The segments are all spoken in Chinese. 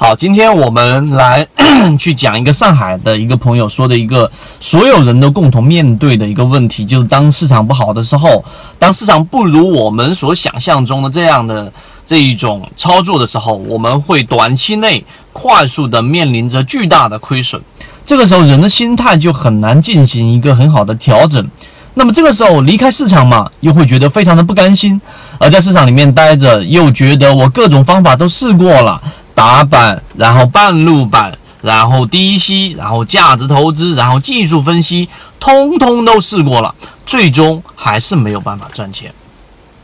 好，今天我们来 去讲一个上海的一个朋友说的一个所有人都共同面对的一个问题，就是当市场不好的时候，当市场不如我们所想象中的这样的这一种操作的时候，我们会短期内快速的面临着巨大的亏损。这个时候，人的心态就很难进行一个很好的调整。那么这个时候离开市场嘛，又会觉得非常的不甘心，而在市场里面待着，又觉得我各种方法都试过了。打板，然后半路板，然后低吸，然后价值投资，然后技术分析，通通都试过了，最终还是没有办法赚钱。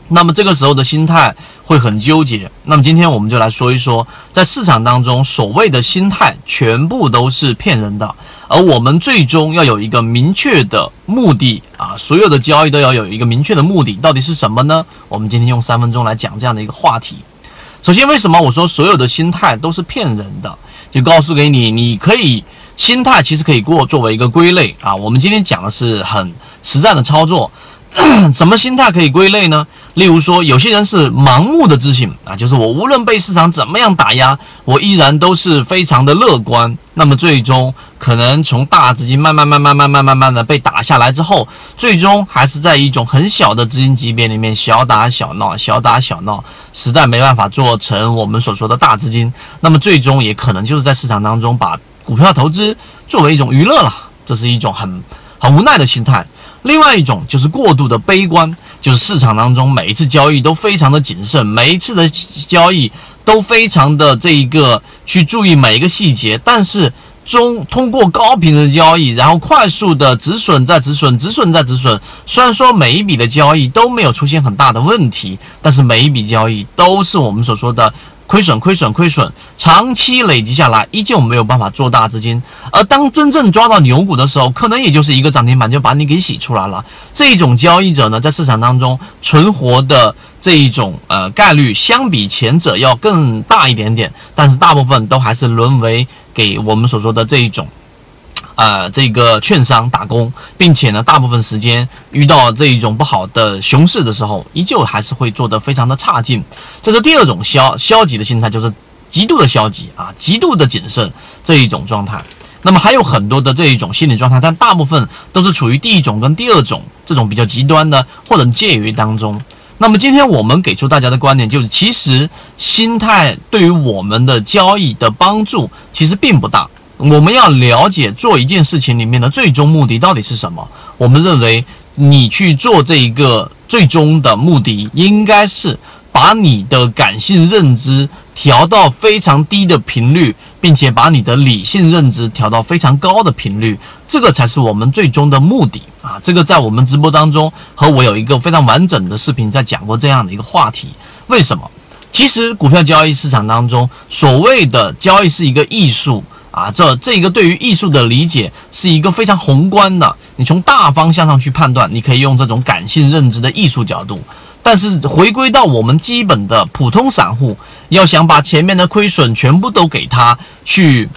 那么这个时候的心态会很纠结。那么今天我们就来说一说，在市场当中，所谓的心态全部都是骗人的，而我们最终要有一个明确的目的啊，所有的交易都要有一个明确的目的，到底是什么呢？我们今天用三分钟来讲这样的一个话题。首先，为什么我说所有的心态都是骗人的？就告诉给你，你可以心态其实可以过作为一个归类啊。我们今天讲的是很实战的操作。什么心态可以归类呢？例如说，有些人是盲目的自信啊，就是我无论被市场怎么样打压，我依然都是非常的乐观。那么最终可能从大资金慢慢慢慢慢慢慢慢的被打下来之后，最终还是在一种很小的资金级别里面小打小闹，小打小闹，实在没办法做成我们所说的大资金。那么最终也可能就是在市场当中把股票投资作为一种娱乐了，这是一种很很无奈的心态。另外一种就是过度的悲观，就是市场当中每一次交易都非常的谨慎，每一次的交易都非常的这一个去注意每一个细节，但是中通过高频的交易，然后快速的止损再止损，止损再止损。虽然说每一笔的交易都没有出现很大的问题，但是每一笔交易都是我们所说的。亏损，亏损，亏损，长期累积下来，依旧没有办法做大资金。而当真正抓到牛股的时候，可能也就是一个涨停板就把你给洗出来了。这种交易者呢，在市场当中存活的这一种呃概率，相比前者要更大一点点，但是大部分都还是沦为给我们所说的这一种。啊，这个券商打工，并且呢，大部分时间遇到这一种不好的熊市的时候，依旧还是会做得非常的差劲。这是第二种消消极的心态，就是极度的消极啊，极度的谨慎这一种状态。那么还有很多的这一种心理状态，但大部分都是处于第一种跟第二种这种比较极端的，或者介于当中。那么今天我们给出大家的观点就是，其实心态对于我们的交易的帮助其实并不大。我们要了解做一件事情里面的最终目的到底是什么。我们认为，你去做这一个最终的目的，应该是把你的感性认知调到非常低的频率，并且把你的理性认知调到非常高的频率，这个才是我们最终的目的啊！这个在我们直播当中和我有一个非常完整的视频在讲过这样的一个话题。为什么？其实股票交易市场当中，所谓的交易是一个艺术。啊，这这个对于艺术的理解是一个非常宏观的，你从大方向上去判断，你可以用这种感性认知的艺术角度。但是回归到我们基本的普通散户，要想把前面的亏损全部都给他去，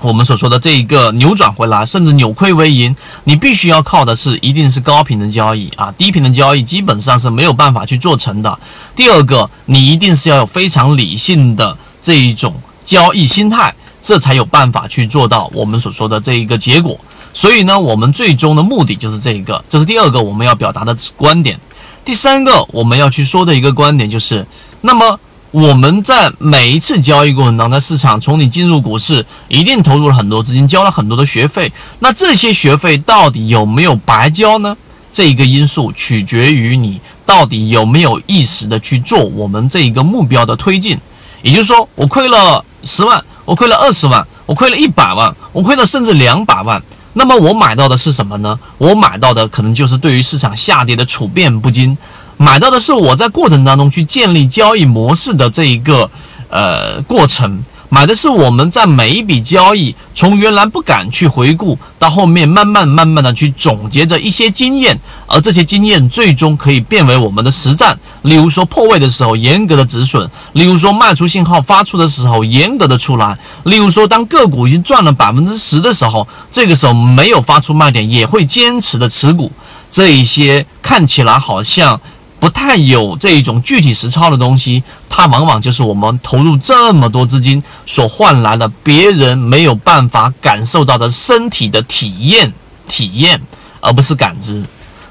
我们所说的这一个扭转回来，甚至扭亏为盈，你必须要靠的是一定是高频的交易啊，低频的交易基本上是没有办法去做成的。第二个，你一定是要有非常理性的这一种交易心态。这才有办法去做到我们所说的这一个结果。所以呢，我们最终的目的就是这一个，这是第二个我们要表达的观点。第三个我们要去说的一个观点就是，那么我们在每一次交易过程当中，在市场从你进入股市，一定投入了很多资金，交了很多的学费。那这些学费到底有没有白交呢？这一个因素取决于你到底有没有意识的去做我们这一个目标的推进。也就是说，我亏了十万。我亏了二十万，我亏了一百万，我亏了甚至两百万。那么我买到的是什么呢？我买到的可能就是对于市场下跌的处变不惊，买到的是我在过程当中去建立交易模式的这一个呃过程。买的是我们在每一笔交易，从原来不敢去回顾，到后面慢慢慢慢的去总结着一些经验，而这些经验最终可以变为我们的实战。例如说破位的时候严格的止损，例如说卖出信号发出的时候严格的出来，例如说当个股已经赚了百分之十的时候，这个时候没有发出卖点也会坚持的持股。这一些看起来好像。不太有这一种具体实操的东西，它往往就是我们投入这么多资金所换来的别人没有办法感受到的身体的体验体验，而不是感知。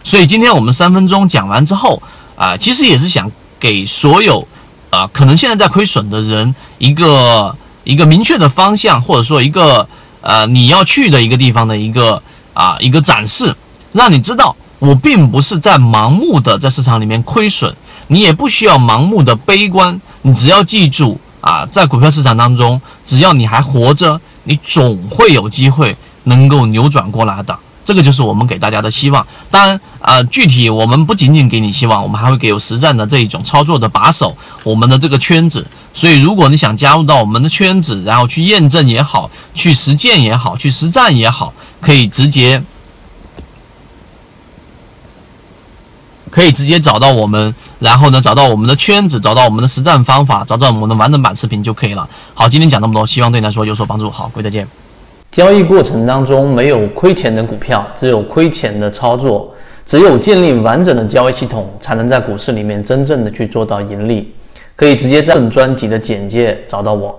所以今天我们三分钟讲完之后啊，其实也是想给所有啊可能现在在亏损的人一个一个明确的方向，或者说一个呃你要去的一个地方的一个啊一个展示，让你知道。我并不是在盲目的在市场里面亏损，你也不需要盲目的悲观，你只要记住啊，在股票市场当中，只要你还活着，你总会有机会能够扭转过来的。这个就是我们给大家的希望。当然啊，具体我们不仅仅给你希望，我们还会给有实战的这一种操作的把手，我们的这个圈子。所以，如果你想加入到我们的圈子，然后去验证也好，去实践也好，去实战也好，可以直接。可以直接找到我们，然后呢，找到我们的圈子，找到我们的实战方法，找到我们的完整版视频就可以了。好，今天讲这么多，希望对你来说有所帮助。好，各位再见。交易过程当中没有亏钱的股票，只有亏钱的操作。只有建立完整的交易系统，才能在股市里面真正的去做到盈利。可以直接在本专辑的简介找到我。